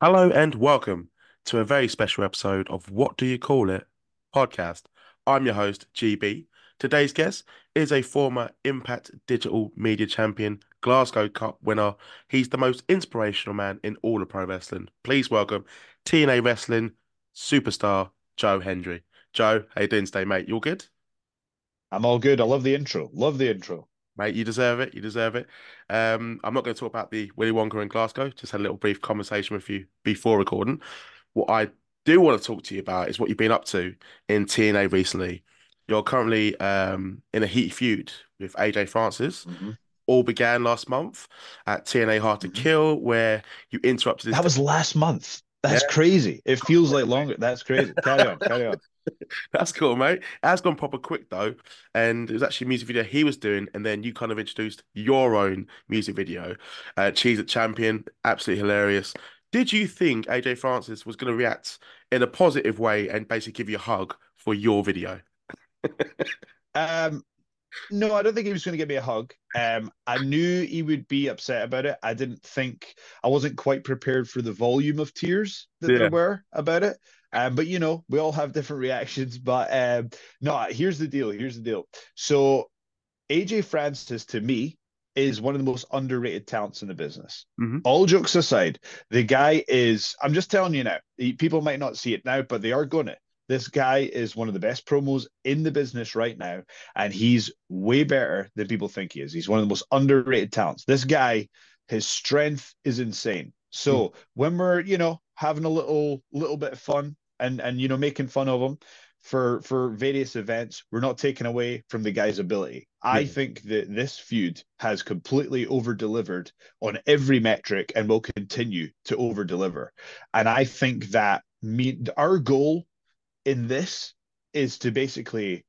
Hello and welcome to a very special episode of What Do You Call It podcast. I'm your host, GB. Today's guest is a former Impact Digital Media Champion, Glasgow Cup winner. He's the most inspirational man in all of pro wrestling. Please welcome TNA Wrestling superstar Joe Hendry. Joe, how you doing today, mate? You all good? I'm all good. I love the intro. Love the intro. Mate, you deserve it. You deserve it. Um, I'm not going to talk about the Willy Wonka in Glasgow. Just had a little brief conversation with you before recording. What I do want to talk to you about is what you've been up to in TNA recently. You're currently um, in a heat feud with AJ Francis. Mm-hmm. All began last month at TNA Hard to mm-hmm. Kill, where you interrupted. That was last month. That's yeah. crazy. It feels like longer. That's crazy. Carry on. Carry on. That's cool, mate. It has gone proper quick though, and it was actually a music video he was doing, and then you kind of introduced your own music video, uh, "Cheez It Champion." Absolutely hilarious. Did you think AJ Francis was going to react in a positive way and basically give you a hug for your video? um, no, I don't think he was going to give me a hug. Um, I knew he would be upset about it. I didn't think I wasn't quite prepared for the volume of tears that yeah. there were about it. Um, but you know, we all have different reactions. But um, no, here's the deal. Here's the deal. So AJ Francis to me is one of the most underrated talents in the business. Mm-hmm. All jokes aside, the guy is, I'm just telling you now, people might not see it now, but they are going to. This guy is one of the best promos in the business right now, and he's way better than people think he is. He's one of the most underrated talents. This guy, his strength is insane. So mm. when we're, you know, having a little little bit of fun and and you know making fun of him for for various events, we're not taking away from the guy's ability. I think that this feud has completely over delivered on every metric and will continue to over deliver. And I think that me our goal in this is to basically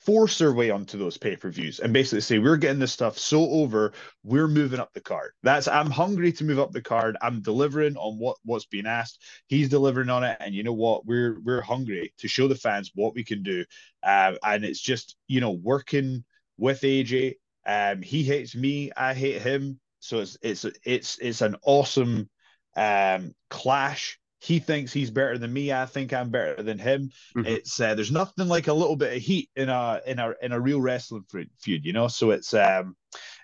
force our way onto those pay per views and basically say we're getting this stuff so over, we're moving up the card. That's I'm hungry to move up the card. I'm delivering on what what's being asked. He's delivering on it, and you know what? We're we're hungry to show the fans what we can do. Uh, and it's just you know working with AJ. Um, he hates me, I hate him. So it's it's it's it's an awesome um clash he thinks he's better than me. I think I'm better than him. Mm-hmm. It's uh, there's nothing like a little bit of heat in a in a in a real wrestling feud, you know. So it's um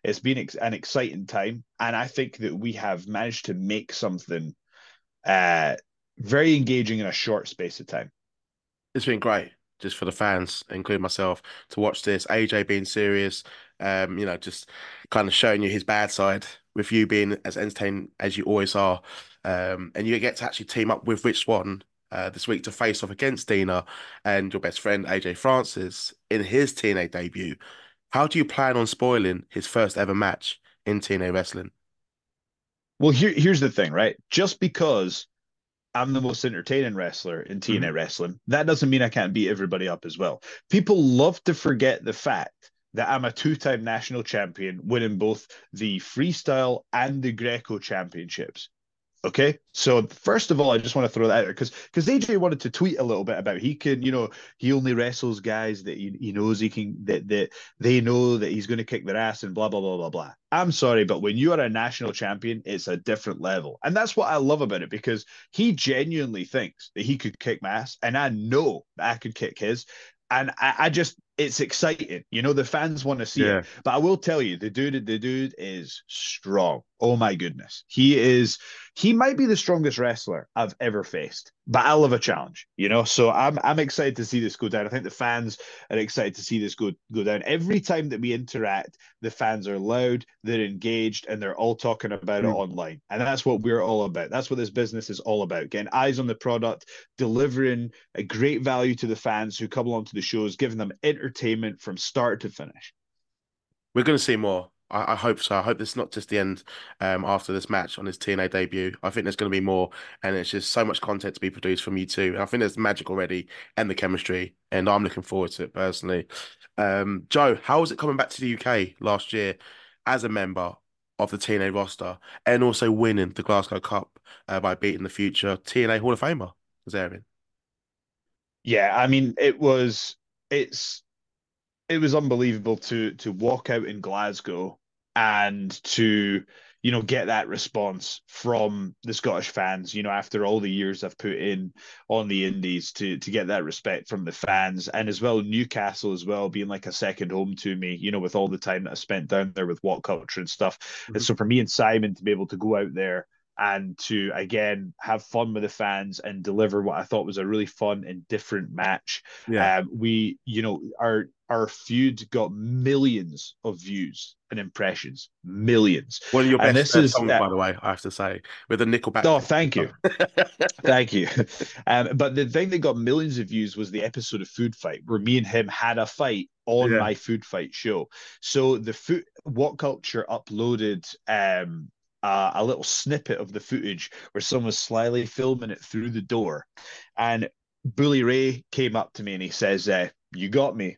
it's been ex- an exciting time, and I think that we have managed to make something uh very engaging in a short space of time. It's been great just for the fans, including myself, to watch this. AJ being serious, um, you know, just kind of showing you his bad side with you being as entertained as you always are. Um, and you get to actually team up with Rich Swann uh, this week to face off against Dina and your best friend AJ Francis in his TNA debut. How do you plan on spoiling his first ever match in TNA wrestling? Well, here, here's the thing, right? Just because I'm the most entertaining wrestler in TNA mm-hmm. wrestling, that doesn't mean I can't beat everybody up as well. People love to forget the fact that I'm a two-time national champion, winning both the freestyle and the Greco championships. Okay, so first of all, I just want to throw that out because because AJ wanted to tweet a little bit about he can, you know, he only wrestles guys that he, he knows he can that that they know that he's going to kick their ass and blah blah blah blah blah. I'm sorry, but when you are a national champion, it's a different level, and that's what I love about it because he genuinely thinks that he could kick my ass, and I know that I could kick his, and I, I just it's exciting. You know, the fans want to see yeah. it. But I will tell you, the dude, the dude is strong. Oh my goodness. He is he might be the strongest wrestler I've ever faced, but I love a challenge, you know. So I'm I'm excited to see this go down. I think the fans are excited to see this go go down. Every time that we interact, the fans are loud, they're engaged, and they're all talking about mm. it online. And that's what we're all about. That's what this business is all about. Getting eyes on the product, delivering a great value to the fans who come along to the shows, giving them entertainment from start to finish. We're going to see more. I, I, hope so. I hope this is not just the end um, after this match on his TNA debut. I think there's going to be more, and it's just so much content to be produced from you too. And I think there's magic already and the chemistry, and I'm looking forward to it personally. Um, Joe, how was it coming back to the UK last year as a member of the TNA roster and also winning the Glasgow Cup uh, by beating the future TNA Hall of Famer Kazarian? Yeah, I mean, it was it's it was unbelievable to to walk out in Glasgow and to you know get that response from the Scottish fans you know after all the years I've put in on the indies to to get that respect from the fans and as well Newcastle as well being like a second home to me you know with all the time that I spent down there with WhatCulture and stuff mm-hmm. and so for me and Simon to be able to go out there and to again have fun with the fans and deliver what I thought was a really fun and different match. Yeah. Um, we, you know, our our feud got millions of views and impressions, millions. One of your best and this is, songs, uh, by the way, I have to say, with the Nickelback. Oh, thank you, thank you. Um, but the thing that got millions of views was the episode of Food Fight, where me and him had a fight on yeah. my Food Fight show. So the food, WhatCulture uploaded um uh, a little snippet of the footage where someone was slyly filming it through the door. And Bully Ray came up to me and he says, uh, You got me.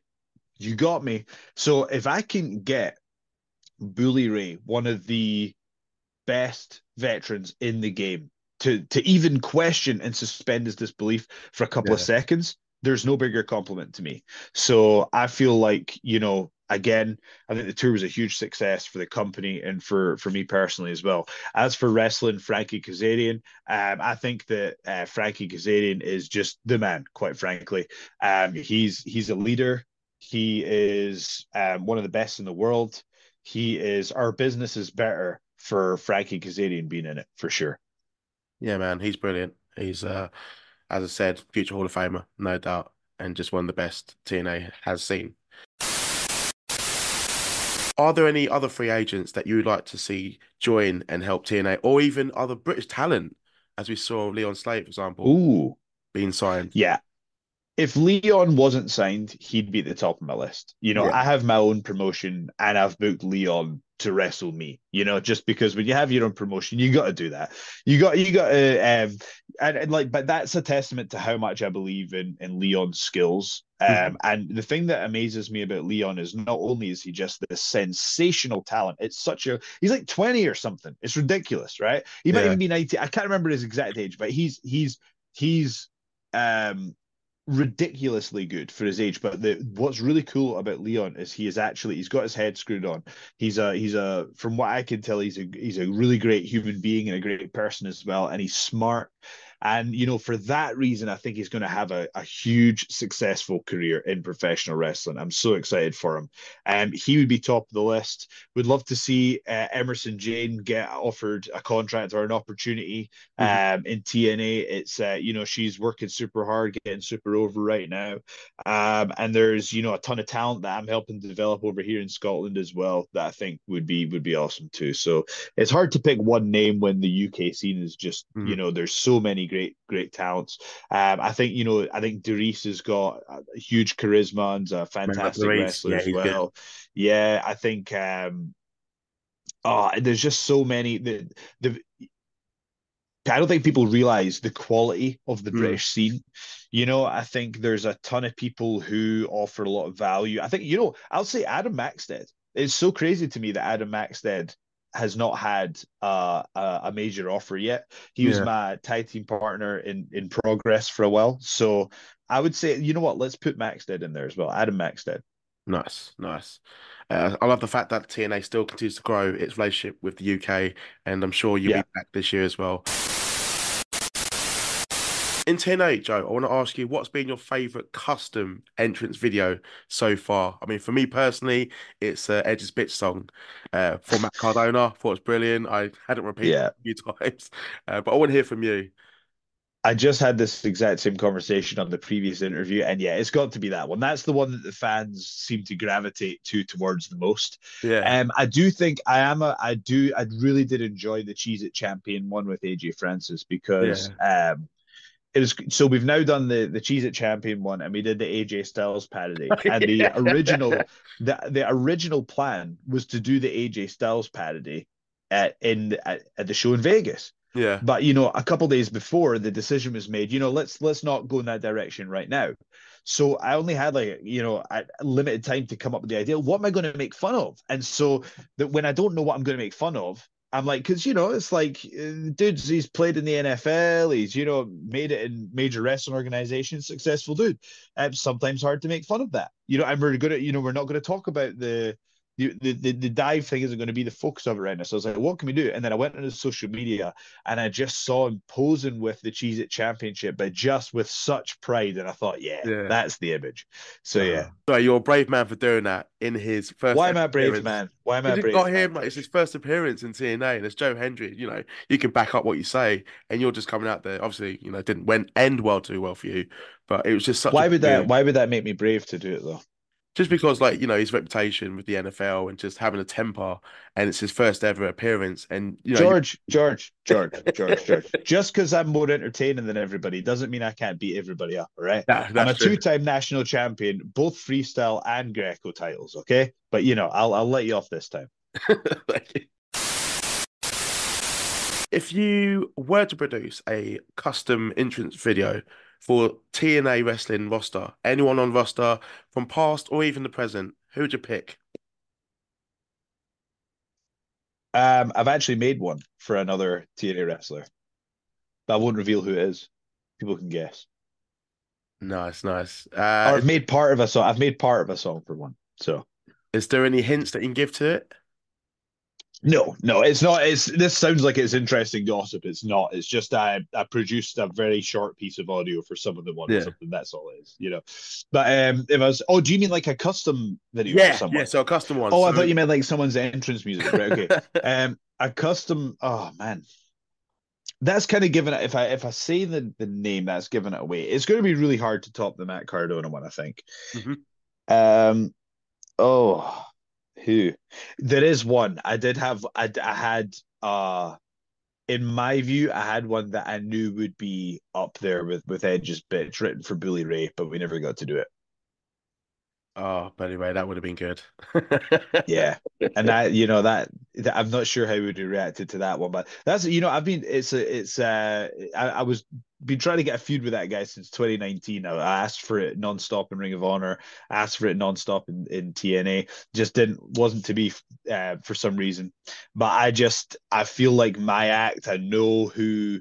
You got me. So if I can get Bully Ray, one of the best veterans in the game, to, to even question and suspend his disbelief for a couple yeah. of seconds, there's no bigger compliment to me. So I feel like, you know, again, I think the tour was a huge success for the company and for for me personally as well. As for wrestling, Frankie Kazarian, um, I think that uh, Frankie Kazarian is just the man. Quite frankly, um, he's he's a leader. He is um, one of the best in the world. He is our business is better for Frankie Kazarian being in it for sure. Yeah, man, he's brilliant. He's uh, as I said, future Hall of Famer, no doubt, and just one of the best TNA has seen. Are there any other free agents that you would like to see join and help TNA, or even other British talent, as we saw Leon Slate, for example, Ooh. being signed? Yeah. If Leon wasn't signed, he'd be at the top of my list. You know, yeah. I have my own promotion and I've booked Leon to wrestle me you know just because when you have your own promotion you got to do that you got you got to um and, and, like but that's a testament to how much i believe in in leon's skills um mm-hmm. and the thing that amazes me about leon is not only is he just this sensational talent it's such a he's like 20 or something it's ridiculous right he might even be 90 i can't remember his exact age but he's he's he's um ridiculously good for his age. But the what's really cool about Leon is he is actually he's got his head screwed on. He's a he's a from what I can tell he's a he's a really great human being and a great person as well. And he's smart and, you know, for that reason, I think he's going to have a, a huge successful career in professional wrestling. I'm so excited for him. Um, he would be top of the list. Would love to see uh, Emersyn Jayne get offered a contract or an opportunity mm-hmm. um, in TNA. It's, uh, you know, she's working super hard, getting super over right now. Um, and there's, you know, a ton of talent that I'm helping develop over here in Scotland as well that I think would be would be awesome too. So it's hard to pick one name when the UK scene is just, mm-hmm. you know, there's so many great, great talents. Um, I think you know, I think Darius has got a huge charisma and a fantastic wrestler yeah, as well. Good. Yeah, I think. Um, oh, there's just so many. The the I don't think people realize the quality of the mm. British scene. You know, I think there's a ton of people who offer a lot of value. I think, you know, I'll say Adam Maxted. It's so crazy to me that Adam Maxted has not had uh, a, a, major offer yet. He was my tag team partner in in progress for a while, so I would say, you know what? Let's put Maxted in there as well. Adam Maxted. Nice, nice. Uh, I love the fact that TNA still continues to grow its relationship with the UK, and I'm sure you'll yeah. be back this year as well. In 10.8, Joe, I want to ask you what's been your favorite custom entrance video so far? I mean, for me personally, it's uh, Edge's Bitch song uh, for Matt Cardona. thought it was brilliant. I hadn't repeated yeah. it a few times, uh, but I want to hear from you. I just had this exact same conversation on the previous interview, and yeah, it's got to be that one. That's the one that the fans seem to gravitate to towards the most. Yeah. Um, I do think I am a. I do. I really did enjoy the Cheez It Champion one with AJ Francis because yeah. um, it was so we've now done the the Cheez It Champion one and we did the AJ Styles parody. And the original the, the original plan was to do the AJ Styles parody at in at, at the show in Vegas. Yeah. But you know, a couple days before the decision was made, you know, let's let's not go in that direction right now. So I only had like you know a limited time to come up with the idea. What am I going to make fun of? And so that when I don't know what I'm going to make fun of, I'm like, because you know, it's like, uh, dudes, he's played in the NFL, he's you know made it in major wrestling organizations, successful dude. Um, sometimes hard to make fun of that, you know. And we're gonna, you know, we're not going to talk about the the, the, the dive thing isn't going to be the focus of it right now. So I was like, what can we do? And then I went into social media and I just saw him posing with the Cheez It Championship, but just with such pride. And I thought, yeah, yeah. that's the image. So, uh, yeah. So you're a brave man for doing that in his first. Why am I brave, man? Why am I brave? got him, like, it's his first appearance in TNA and it's Joe Hendry. You know, you can back up what you say and you're just coming out there. Obviously, you know, didn't went end well too well for you, but it was just such Why would that, why would that make me brave to do it though? Just because like you know his reputation with the NFL and just having a temper and it's his first ever appearance and you know George George George George George. Just because I'm more entertaining than everybody doesn't mean I can't beat everybody up all right? I'm a two-time national champion both freestyle and Greco titles okay? But you know I'll I'll let you off this time. If you were to produce a custom entrance video for TNA wrestling roster? Anyone on roster from past or even the present? Who would you pick? Um, I've actually made one for another TNA wrestler, but I won't reveal who it is. People can guess. Nice, nice. Uh, or I've made part of a song. I've made part of a song for one. So, is there any hints that you can give to it? No, no, it's not. It's this sounds like it's interesting gossip. It's not. It's just I I produced a very short piece of audio for some of the ones. Yeah. Something that's all it is, you know. But um, it was. Oh, do you mean like a custom video? Yeah, yeah. So a custom one. Oh, so... I thought you meant like someone's entrance music. Right, okay. um, a custom. Oh man, that's kind of given it. If I if I say the the name, that's giving it away. It's going to be really hard to top the Matt Cardona one. I think. Mm-hmm. Um. Oh who? There is one. I did have i, I had uh in my view i had one that i knew would be up there with with edge's bitch written for bully ray but we never got to do it. Oh, but anyway, that would have been good. yeah, and that you know that, that, I'm not sure how we would have reacted to that one, but that's you know I've been it's a it's uh I, I was been trying to get a feud with that guy since 2019. I, asked for it nonstop in Ring of Honor, asked for it nonstop in, in TNA, just didn't wasn't to be uh, for some reason. But I just I feel like my act. I know who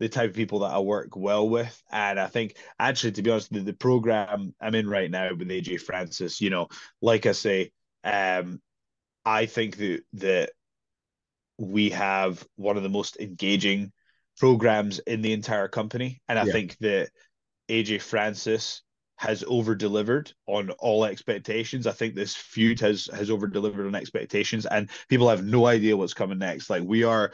the type of people that I work well with. And I think actually, to be honest, the, the program I'm in right now with AJ Francis, you know, like I say, um, I think that that we have one of the most engaging programs in the entire company. And I yeah. think that AJ Francis has over delivered on all expectations. I think this feud has has over delivered on expectations, and people have no idea what's coming next. Like we are,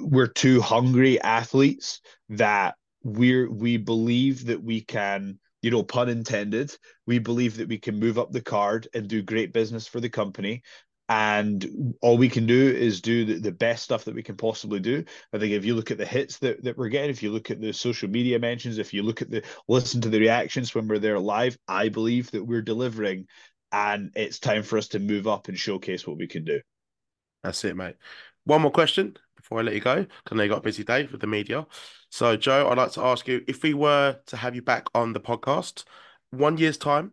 we're two hungry athletes that we're we believe that we can you know pun intended we believe that we can move up the card and do great business for the company and all we can do is do the, the best stuff that we can possibly do. I think if you look at the hits that, that we're getting if you look at the social media mentions if you look at the listen to the reactions when we're there live i believe that we're delivering. And it's time for us to move up and showcase what we can do. That's it mate. One more question before I let you go, because you got a busy day with the media. So, Joe, I'd like to ask you if we were to have you back on the podcast one year's time,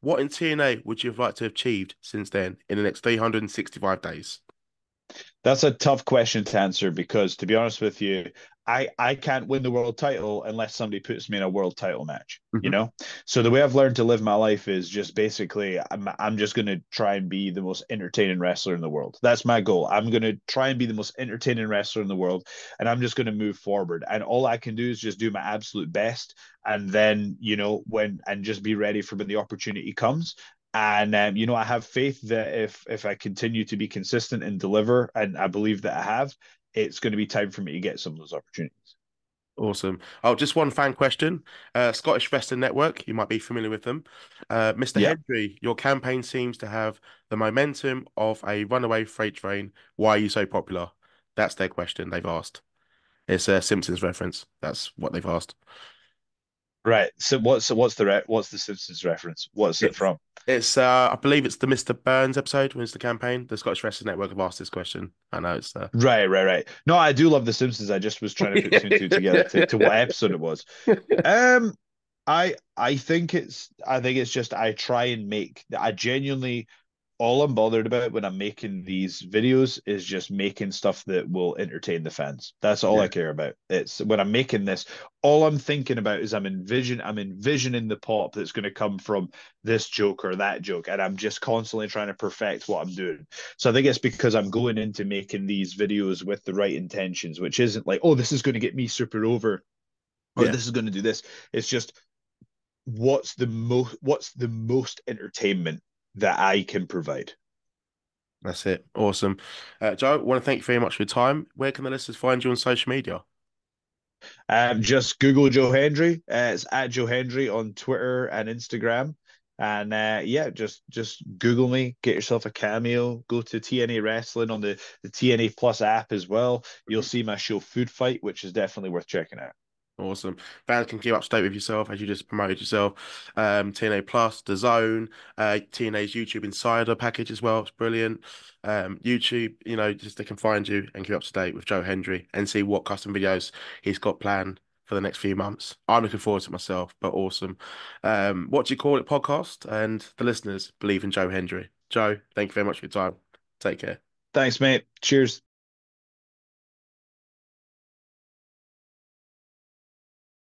what in TNA would you have liked to have achieved since then in the next 365 days? That's a tough question to answer because, to be honest with you, I I can't win the world title unless somebody puts me in a world title match. Mm-hmm. You know, so the way I've learned to live my life is just basically I'm I'm just gonna try and be the most entertaining wrestler in the world. That's my goal. I'm gonna try and be the most entertaining wrestler in the world, and I'm just gonna move forward. And all I can do is just do my absolute best, and then you know when and just be ready for when the opportunity comes and um, you know i have faith that if if i continue to be consistent and deliver and i believe that i have it's going to be time for me to get some of those opportunities. Awesome. Oh, just one fan question. Uh, Scottish Wrestling Network, you might be familiar with them. Uh, Mr. Yeah. Hendry, your campaign seems to have the momentum of a runaway freight train. Why are you so popular? That's their question they've asked. It's a Simpsons reference. That's what they've asked. Right. So what's what's the re- what's the Simpsons reference? What's it from? It's uh, I believe it's the Mr. Burns episode when it's the campaign. The Scottish Wrestling Network have asked this question. I know it's uh... right, right, right. No, I do love the Simpsons. I just was trying to put two and two together to, to what episode it was. Um, I I think it's I think it's just I try and make I genuinely all I'm bothered about when I'm making these videos is just making stuff that will entertain the fans. That's all yeah. I care about. It's when I'm making this, all I'm thinking about is I'm envision I'm envisioning the pop that's going to come from this joke or that joke, and I'm just constantly trying to perfect what I'm doing. So I think it's because I'm going into making these videos with the right intentions, which isn't like, oh, this is going to get me super over, or yeah. this is going to do this. It's just what's the most what's the most entertainment that I can provide. That's it. Awesome. Uh, Joe, I want to thank you very much for your time. Where can the listeners find you on social media? Um, just Google Joe Hendry. Uh, it's at Joe Hendry on Twitter and Instagram. And uh, yeah, just just Google me, get yourself a cameo, go to TNA Wrestling on the, the TNA Plus app as well. You'll see my show Food Fight, which is definitely worth checking out. Awesome. Fans can keep up to date with yourself as you just promoted yourself. Um, TNA Plus, The Zone, uh, TNA's YouTube Insider package as well. It's brilliant. Um, YouTube, you know, just they can find you and keep up to date with Joe Hendry and see what custom videos he's got planned for the next few months. I'm looking forward to myself, but awesome. Um, what do you call it podcast? And the listeners believe in Joe Hendry. Joe, thank you very much for your time. Take care. Thanks, mate. Cheers.